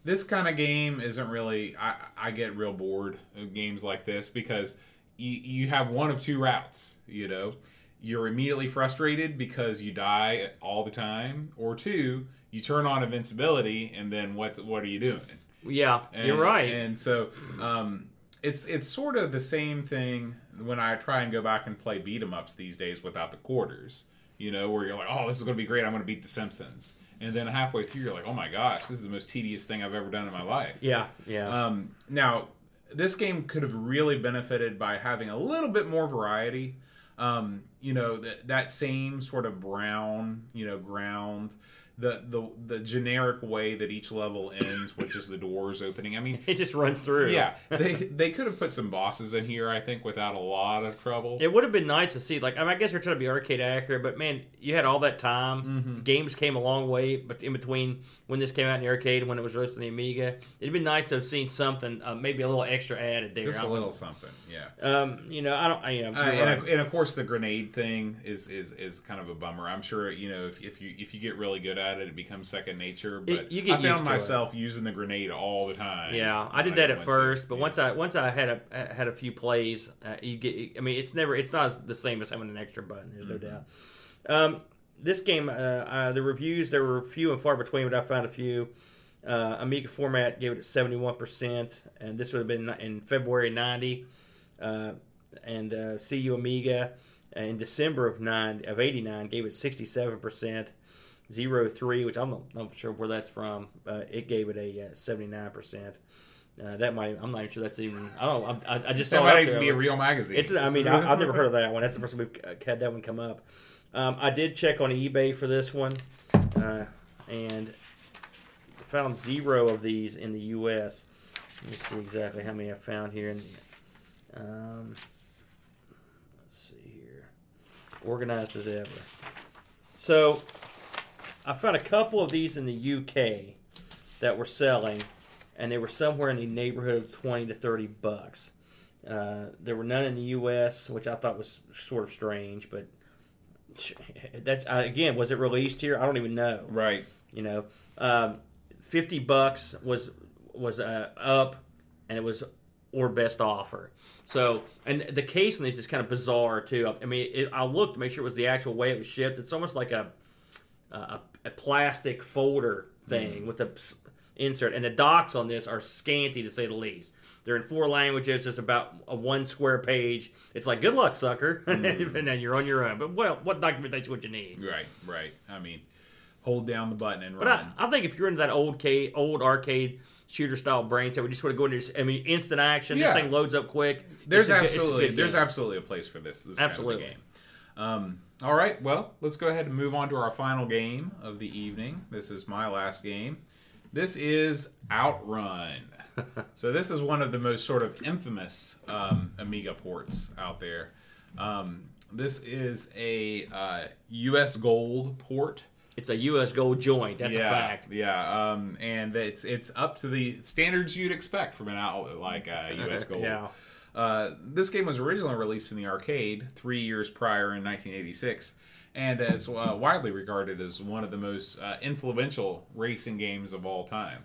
this kind of game isn't really. I, I get real bored of games like this because you, you have one of two routes. You know, you're immediately frustrated because you die all the time, or two, you turn on invincibility, and then what? What are you doing? yeah And- you're right And so um, it's it's sort of the same thing when I try and go back and play beat 'em ups these days without the quarters. You know, where you're like, oh, this is going to be great. I'm going to beat the Simpsons. And then halfway through, you're like, oh my gosh, this is the most tedious thing I've ever done in my life. yeah yeah Um, now, this game could have really benefited by having a little bit more variety. Um, you know, that that same sort of brown, you know, ground, the the the generic way that each level ends, which is the doors opening. I mean, it just runs through yeah, they they could have put some bosses in here, I think, without a lot of trouble. It would have been nice to see, like, I, mean, I guess we're trying to be arcade accurate, but man, you had all that time. Mm-hmm. Games came a long way, but in between when this came out in the arcade and when it was released in the Amiga, it'd been nice to have seen something, uh, maybe a little extra added there. Just a little something, yeah. Um, you know, I don't. I, you know, Uh, you're and, of, and of course, the grenade thing is, is is kind of a bummer. I'm sure you know if, if you if you get really good at it, it becomes second nature. But you get I used found to it. myself using the grenade all the time. Yeah, I did that at went to- first, but yeah. once I once I had a had a few plays, uh, you get. I mean, it's never it's not the same as having an extra button. There's Mm-hmm. no doubt. Um, this game, uh, uh, the reviews there were few and far between, but I found a few. Uh, Amiga format gave it seventy one percent, and this would have been in February ninety. Uh, and uh, CU Amiga in December of nine of eighty nine gave it sixty seven percent. Zero three, which I'm not, not sure where that's from. Uh, it gave it a seventy nine percent. Uh, that might I'm not even sure that's even I don't I, I just that saw might it even there. be a real magazine. It's I mean I, I've never heard of that one. That's the first time we've uh, had that one come up. Um, I did check on eBay for this one, uh, and found zero of these in the U.S. Let me see exactly how many I found here. In, um, let's see here, organized as ever. So I found a couple of these in the UK that were selling, and they were somewhere in the neighborhood of twenty to thirty bucks. Uh, there were none in the U.S., which I thought was sort of strange, but that's again, was it released here? I don't even know. right. You know, um, fifty bucks was was uh, up, and it was or best offer. So, and the case on these is kind of bizarre too. I mean, it, I looked to make sure it was the actual way it was shipped. It's almost like a a, a plastic folder thing mm. with a insert, and the docs on this are scanty to say the least. They're in four languages. It's about a one square page. It's like good luck, sucker, mm. and then you're on your own. But what what documentation would you need? Right. Right. I mean, hold down the button and But run. I, I think if you're into that old ca- old arcade shooter style brain set, we just want to go into. this- I mean, instant action. Yeah. This thing loads up quick. there's It's a good- a absolutely good there's game. absolutely a place for this. this Absolutely. Kind of game. Um, all right. Well, let's go ahead and move on to our final game of the evening. This is my last game. This is Outrun. so this is one of the most sort of infamous um, Amiga ports out there. Um, this is a uh, U.S. Gold port. It's a U.S. gold joint. That's yeah, a fact. Yeah, um, and it's it's up to the standards you'd expect from an outlet like uh, U.S. Gold. Yeah. Uh, this game was originally released in the arcade three years prior in 1986, and is uh, widely regarded as one of the most uh, influential racing games of all time.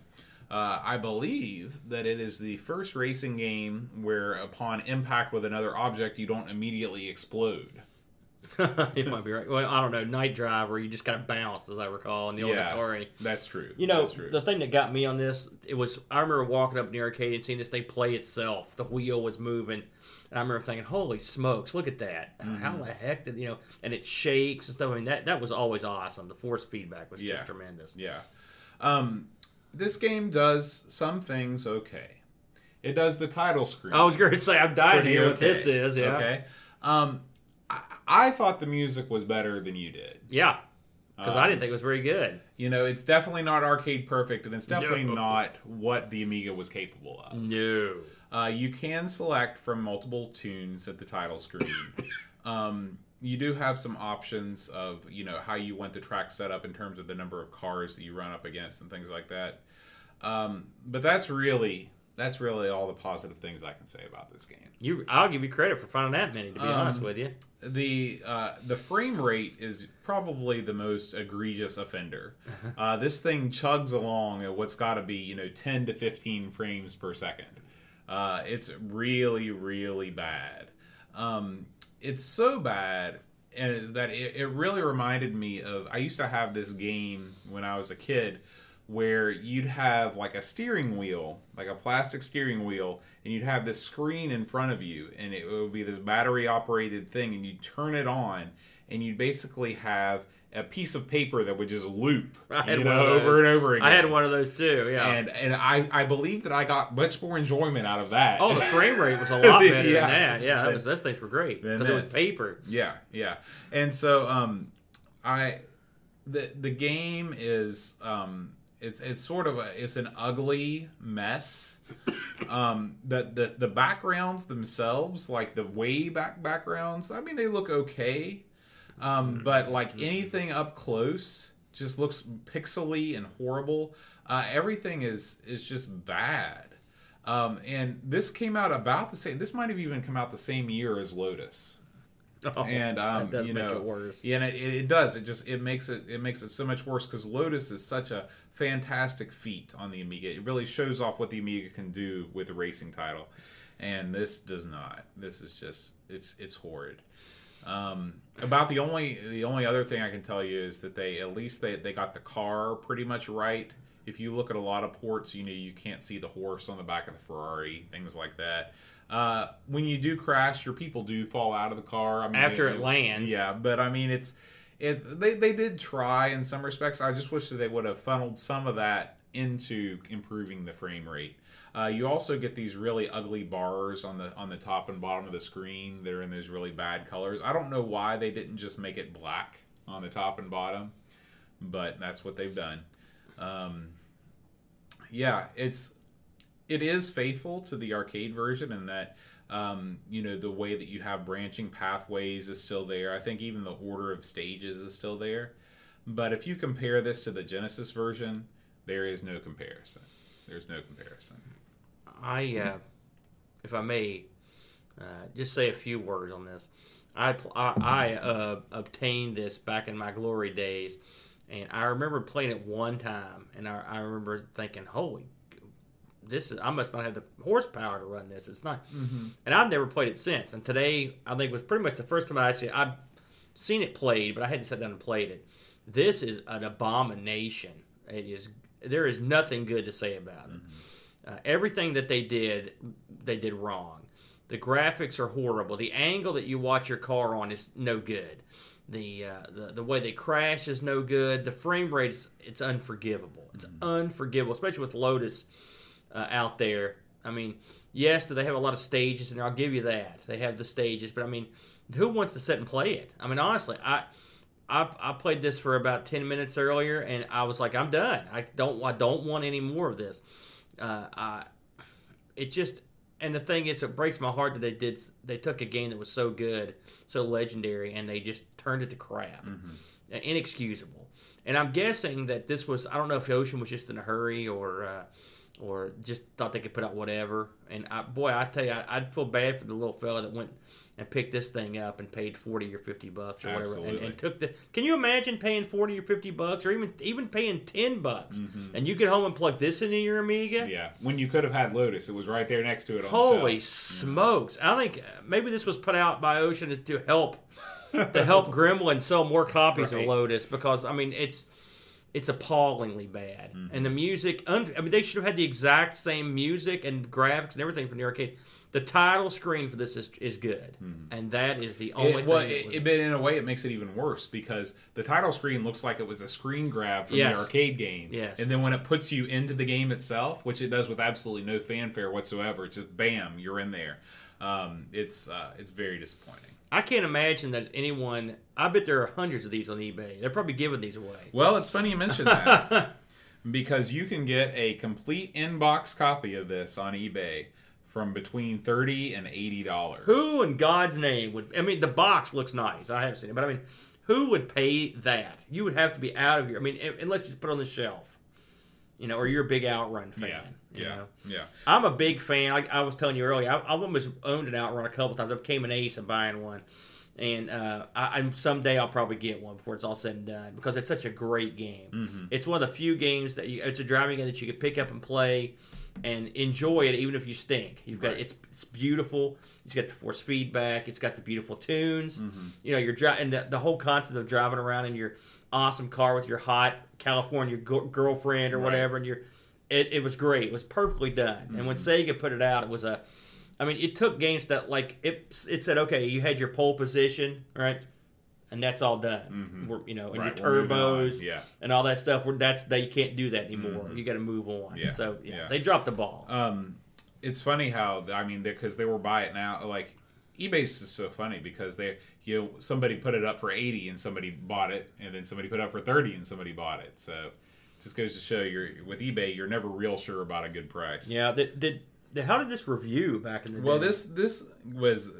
Uh, I believe that it is the first racing game where, upon impact with another object, you don't immediately explode. you might be right. Well, I don't know. Night Driver, where you just kind of bounced, as I recall, in the old Atari. that's true. You know, true. the thing that got me on this, it was I remember walking up in the arcade and seeing this thing play itself. The wheel was moving, and I remember thinking, "Holy smokes, look at that! Mm-hmm. How the heck did you know?" And it shakes and stuff. I mean, that that was always awesome. The force feedback was Yeah. just tremendous. Yeah. Um, this game does some things okay. It does the title screen. I was going to say, I'm dying to pretty hear what this is. Yeah, Okay. Um, I, I thought the music was better than you did. yeah, because I Um, didn't think it was very good. You know, it's definitely not arcade perfect, and it's definitely No. not what the Amiga was capable of. No, Uh, you can select from multiple tunes at the title screen. um, you do have some options of you know how you want the track set up in terms of the number of cars that you run up against and things like that. Um, but that's really that's really all the positive things I can say about this game. you. I'll give you credit for finding that many. To be Um, honest with you, the uh, the frame rate is probably the most egregious offender. Uh, this thing chugs along at what's got to be you know 10 to 15 frames per second. Uh, it's really really bad. Um, it's so bad and that it, it really reminded me of I used to have this game when I was a kid where you'd have like a steering wheel, like a plastic steering wheel, and you'd have this screen in front of you, and it would be this battery operated thing, and you'd turn it on, and you'd basically have a piece of paper that would just loop, you know, over and over again. I had one of those too. Yeah. and and I I believe that I got much more enjoyment out of that. Oh, the frame rate was a lot better Yeah. than that. Yeah, that was, those things were great because it was paper. Yeah, yeah. And so um I the the game is um it's it's sort of a it's an ugly mess. Um the the the backgrounds themselves, like the way back backgrounds, I mean they look okay. Um but like anything up close just looks pixely and horrible. Uh everything is is just bad. Um, and this came out about the same. This might have even come out the same year as Lotus Oh, and um, does you make know, it worse. Yeah, and it, it does. It just it makes it it makes it so much worse because Lotus is such a fantastic feat on the Amiga. It really shows off what the Amiga can do with a racing title, and this does not. This is just it's it's horrid. Um, about the only the only other thing I can tell you is that they at least they they got the car pretty much right. If you look at a lot of ports, you know you can't see the horse on the back of the Ferrari, things like that. Uh, when you do crash, your people do fall out of the car. I mean, After they- it lands. Yeah, but I mean, it's it. They they did try in some respects. I just wish that they would have funneled some of that into improving the frame rate. Uh, you also get these really ugly bars on the on the top and bottom of the screen. They're in those really bad colors. I don't know why they didn't just make it black on the top and bottom, but that's what they've done. Um, yeah, it's it is faithful to the arcade version in that um, you know the way that you have branching pathways is still there. I think even the order of stages is still there. But if you compare this to the Genesis version, there is no comparison. There's no comparison. I, uh, if I may, uh, just say a few words on this. I I, uh, obtained this back in my glory days, and I remember playing it one time, and I, I remember thinking, "Holy, this is I must not have the horsepower to run this. It's not." And I've never played it since. And today, I think was pretty much the first time I actually I've seen it played, but I hadn't sat down and played it. This is an abomination. It is. There is nothing good to say about it. Uh, everything that they did, they did wrong. The graphics are horrible. The angle that you watch your car on is no good. The uh, the, the way they crash is no good. The frame rate is it's unforgivable. It's unforgivable, especially with Lotus uh, out there. I mean, yes, do they have a lot of stages, and I'll give you that. They have the stages, but I mean, who wants to sit and play it? I mean, honestly, I. I, I played this for about ten minutes earlier, and I was like, I'm done. I don't I don't want any more of this. Uh, I, it just and the thing is, it breaks my heart that they did. They took a game that was so good, so legendary, and they just turned it to crap. Uh, Inexcusable. And I'm guessing that this was. I don't know if Ocean was just in a hurry or. Uh, or just thought they could put out whatever, and I, boy, I tell you, I, I'd feel bad for the little fella that went and picked this thing up and paid forty or fifty bucks or whatever, and, and took the. Can you imagine paying forty or fifty bucks, or even even paying ten bucks, and you get home and plug this into your Amiga? Mm-hmm. Yeah, when you could have had Lotus, it was right there next to it. On Holy smokes! I think uh, maybe this was put out by Ocean to help to help Gremlin sell more copies Right. of Lotus because I mean it's it's appallingly bad, Mm-hmm. and the music. Un- I mean they should have had the exact same music and graphics and everything from the arcade. The title screen for this is is good, and that is the only Mm-hmm. It, well, it, was- it- but in a way, it makes it even worse because the title screen looks like it was a screen grab from Yes. the arcade game. Yes. And then when it puts you into the game itself, which it does with absolutely no fanfare whatsoever, it's just bam, you're in there. Um, it's uh, it's very disappointing. I can't imagine that anyone. I bet there are hundreds of these on eBay. They're probably giving these away. Well, it's funny you mention that because you can get a complete inbox copy of this on eBay from between thirty and eighty dollars. Who in God's name would? I mean, the box looks nice. I haven't seen it, but I mean, who would pay that? You would have to be out of your. I mean, unless you just put it on the shelf, you know, or you're a big Outrun fan. Yeah, yeah, know? yeah. I'm a big fan. Like I was telling you earlier, I, I almost owned an Outrun a couple times. I became an ace of buying one, and uh, I, I'm someday I'll probably get one before it's all said and done because it's such a great game. Mm-hmm. It's one of the few games that you, it's a driving game that you could pick up and play and enjoy it even if you stink. You've got Right. it's it's beautiful. It's got the force feedback. It's got the beautiful tunes. Mm-hmm. You know, you're driving the, the whole concept of driving around in your awesome car with your hot California go- girlfriend or Right. whatever, and you're it, it was great. It was perfectly done. And when Mm-hmm. Sega put it out, it was a. I mean, it took games that like it. It said, okay, you had your pole position, right, and that's all done. We're, you know, and Mm-hmm. Right, your we're moving on. turbos, Yeah. and all that stuff. We're, that's that you can't do that anymore. You got to move on. Yeah, So yeah, yeah. they dropped the ball. Um, it's funny how I mean because they were buy it now like eBay's just so funny because they you know somebody put it up for eighty and somebody bought it and then somebody put it up for thirty and somebody bought it so just goes to show you're with eBay you're never real sure about a good price. yeah. Did, how did this review back in the Well, day? this this was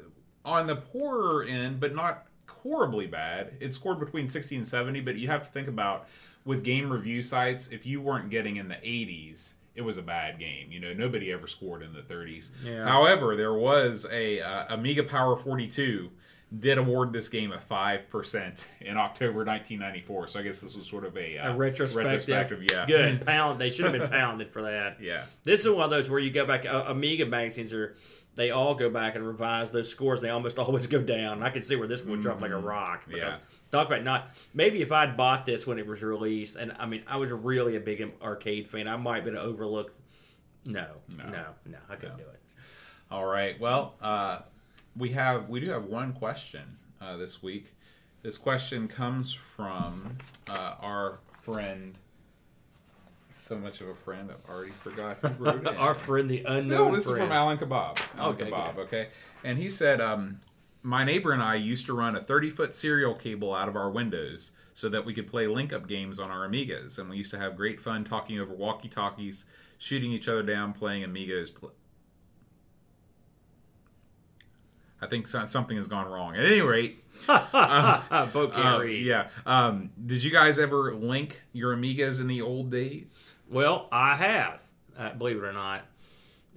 on the poorer end, but not horribly bad. It scored between 60 and 70, but you have to think about with game review sites, if you weren't getting in the 80s, it was a bad game. You know, nobody ever scored in the 30s. Yeah. However, there was a uh, Amiga Power 42 did award this game a 5% in October 1994. So I guess this was sort of a, uh, a retrospective. retrospective, yeah. Good pound. They should have been pounded for that. Yeah. This is one of those where you go back. Uh, Amiga magazines are. They all go back and revise those scores. They almost always go down. I can see where this one would drop like a rock. Because Mm-hmm. Yeah. Talk about not. Maybe if I'd bought this when it was released, and I mean, I was really a big arcade fan. I might have been overlooked. No, no, No. no, I couldn't do it. All right. Well, uh, we have we do have one question uh, this week. This question comes from uh, our friend. So much of a friend, I've already forgot who wrote it. Our friend, the unknown no, this friend. is from Alan Kebab. Alan Okay, Kebab. good. Okay, and he said, um, "My neighbor and I used to run a 30-foot serial cable out of our windows so that we could play link-up games on our Amigas, and we used to have great fun talking over walkie-talkies, shooting each other down, playing Amigos." Pl- I think so- something has gone wrong. At any rate, Bo can't um, yeah. Um, did you guys ever link your Amigas in the old days? Well, I have, uh, believe it or not,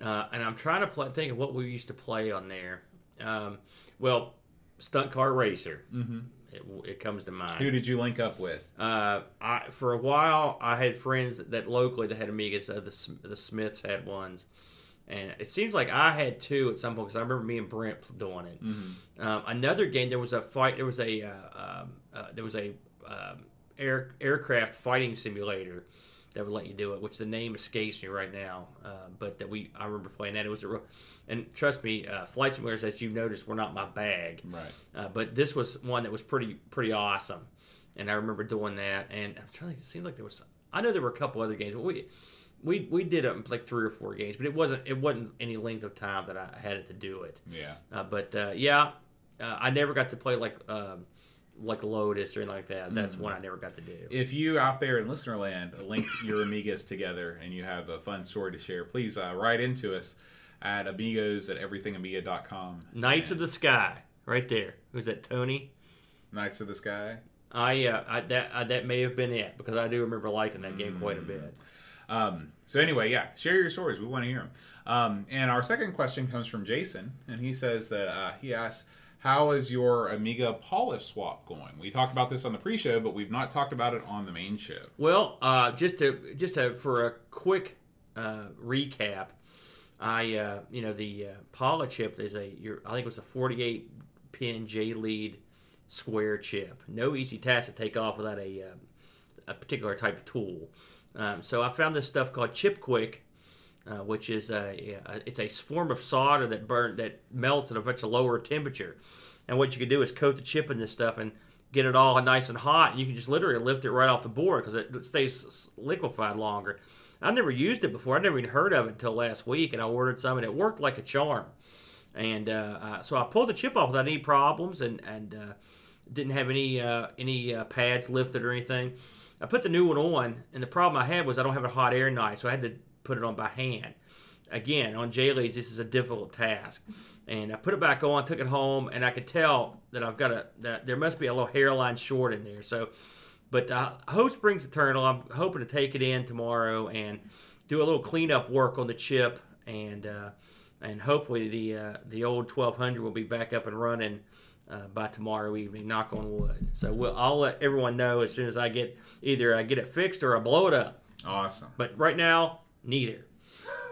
uh, and I'm trying to play, think of what we used to play on there. Um, well, stunt car racer. Mm-hmm. It, it comes to mind. Who did you link up with? Uh, I for a while I had friends that, that locally that had Amigas. Uh, the the Smiths had ones, and it seems like I had two at some point because I remember me and Brent doing it. Um, another game there was a fight. There was a uh, um, uh, there was a um, air aircraft fighting simulator that would let you do it, which the name escapes me right now. Uh, but that we I remember playing that. It was a real, and trust me, uh, flight simulators as you noticed were not my bag. Right. Uh, but this was one that was pretty pretty awesome, and I remember doing that. And I'm trying to think. It seems like there was. I know there were a couple other games, but we we we did um, like three or four games, but it wasn't it wasn't any length of time that I had it to do it. Yeah. Uh, but uh, yeah, uh, I never got to play like um, like Lotus or anything like that. That's one I never got to do. If you out there in listener land linked your Amigas together and you have a fun story to share, please uh, write into us. at amigos at everythingamiga.com. Knights of the Sky, right there. Who's that? Tony. Knights of the Sky. I, uh, I that I, that may have been it because I do remember liking that game quite a bit. Um, so anyway, yeah, share your stories. We want to hear them. Um, and our second question comes from Jason, and he says that uh, he asks, "How is your Amiga polish swap going?" We talked about this on the pre-show, but we've not talked about it on the main show. Well, uh, just to just to, for a quick uh, recap, I uh, you know the uh, Paula chip is a your, I think it was a 48 pin J lead square chip. No easy task to take off without a uh, a particular type of tool. Um, so I found this stuff called Chip Quik, uh, which is a, a it's a form of solder that burn that melts at a much lower temperature. And what you can do is coat the chip in this stuff and get it all nice and hot. And you can just literally lift it right off the board because it stays liquefied longer. I've never used it before. I never even heard of it until last week, and I ordered some, and it worked like a charm. And uh, uh, so I pulled the chip off without any problems, and and uh, didn't have any uh, any uh, pads lifted or anything. I put the new one on, and the problem I had was I don't have a hot air knife, so I had to put it on by hand. Again, on J leads, this is a difficult task. And I put it back on, took it home, and I could tell that I've got a that there must be a little hairline short in there. So, but uh, hose springs eternal. I'm hoping to take it in tomorrow and do a little cleanup work on the chip, and uh, and hopefully the uh, the old 1200 will be back up and running uh, by tomorrow evening. Knock on wood. So we'll, I'll let everyone know as soon as I get either I get it fixed or I blow it up. Awesome. But right now, neither.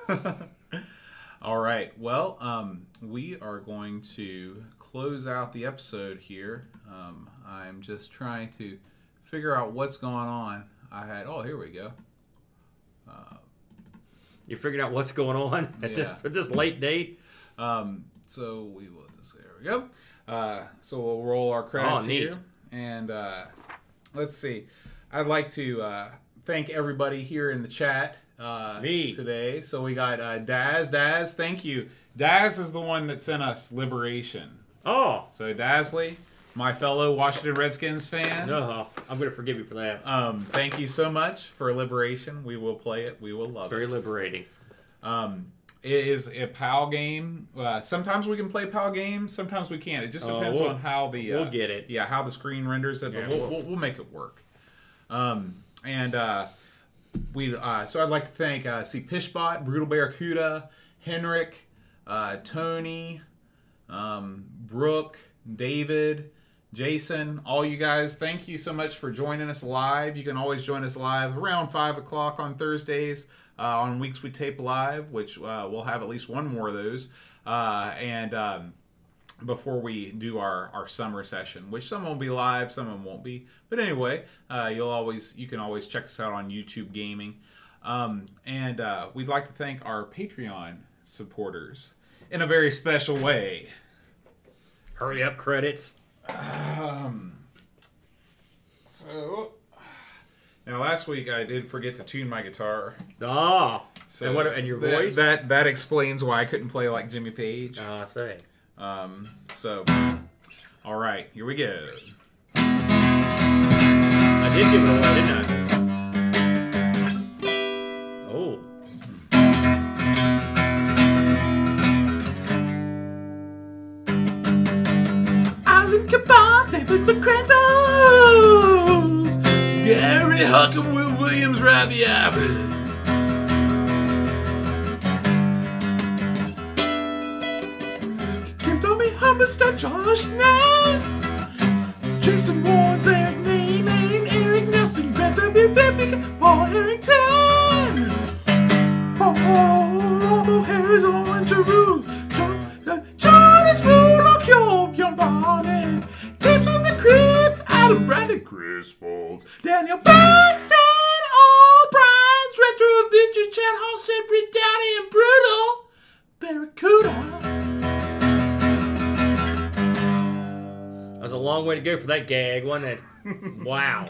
All right. Well, um, we are going to close out the episode here. Um, I'm just trying to figure out what's going on. I had. Oh, here we go. You're figuring out what's going on at this at this late date. Um, so we will just there we go. Uh, so we'll roll our credits Oh, here, and uh, let's see. I'd like to uh, thank everybody here in the chat uh, Me. today. So we got uh, Daz. Daz, thank you. Daz is the one that sent us Liberation. Oh, So Dasley, my fellow Washington Redskins fan. no, I'm gonna forgive you for that. Um, thank you so much for Liberation. We will play it. We will love it. Very liberating. Um, it is a PAL game. Uh, sometimes we can play PAL games. Sometimes we can't. It just Oh, depends we'll- on how the uh, we'll get it. Yeah, how the screen renders it. Yeah, but we'll, we'll- we'll, we'll make it work. Um, and uh, we uh, so I'd like to thank uh, see Pishbot, Brutal Barracuda, Henrik, uh, Tony, um, Brooke, David. Jason, all you guys, thank you so much for joining us live. You can always join us live around 5 o'clock on Thursdays. Uh, on weeks we tape live, which uh, we'll have at least one more of those. Uh, and um, before we do our, our summer session, which some will be live, some of them won't be. But anyway, uh, you'll always you can always check us out on YouTube Gaming. Um, and uh, we'd like to thank our Patreon supporters in a very special way. Hurry up, credits. So now last week I did forget to tune my guitar. Ah, So and what? And your that- voice? that that explains why I couldn't play like Jimmy Page. Ah, I say. Um, so all right, here we go. I did give it away, didn't I? Williams, Robbie Abbott. Kim Tommy Humberstone, Josh Knight, Jason Warren, Zach and Eric Nelson, Brett W. Peppica, Paul Harrington. Paul Robo Harris, Owen Giroux, Chris Folds, Daniel Baxter, Adventure, Chad Halstead, Britt Downey, and Brutal, Barracuda. that was a long way to go for that gag, wasn't it? wow.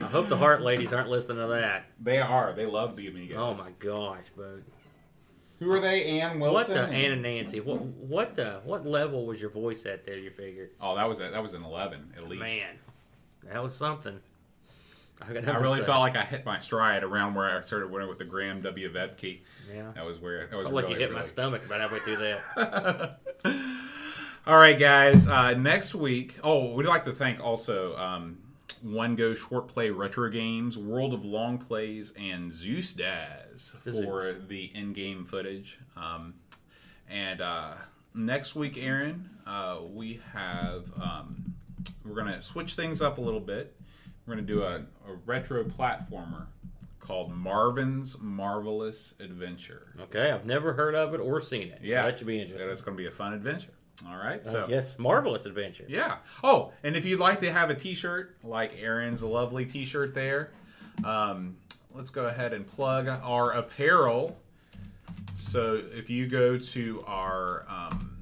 I hope the Heart ladies aren't listening to that. They are. They love the Amigos. Oh my gosh, but Who are they? Ann Wilson. what the Anna and Nancy? What what the what level was your voice at there? You figured. Oh, that was a, that was an eleven at least. man, that was something. I, I really say. felt like I hit my stride around where I started winning with the Graham W. Vebke. Yeah. That was where that was felt like really, you hit my stomach about halfway through that. All right, guys. Uh, next week, oh, we'd like to thank also um, One Go Short Play Retro Games, World of Long Plays, and Zeus Daz for Zeus. the in-game footage. Um, and uh, next week, Aaron, uh, we have um, we're gonna switch things up a little bit. We're gonna do a, a retro platformer called Marvin's Marvelous Adventure. Okay, I've never heard of it or seen it. So that should be So interesting. it's gonna be a fun adventure. All right. Uh, So yes, marvelous adventure. yeah. Oh, and if you'd like to have a T-shirt like Aaron's lovely T-shirt there, um, let's go ahead and plug our apparel. So if you go to our um,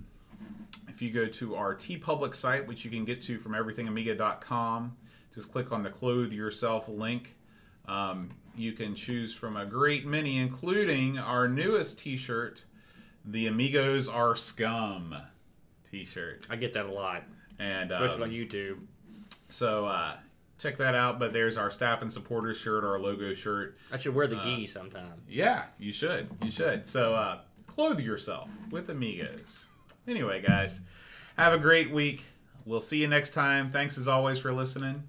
if you go to our TeePublic site, which you can get to from everythingamiga.com, just click on the Clothe Yourself link. Um, you can choose from a great many, including our newest T-shirt, the Amigos Are Scum T-shirt, I get that a lot, and especially um, on YouTube. so uh, check that out. But there's our staff and supporters shirt, our logo shirt. I should wear the uh, gi sometime. Yeah, you should. You should. So uh, clothe yourself with amigos. Anyway, guys, have a great week. We'll see you next time. Thanks as always for listening.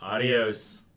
Adios.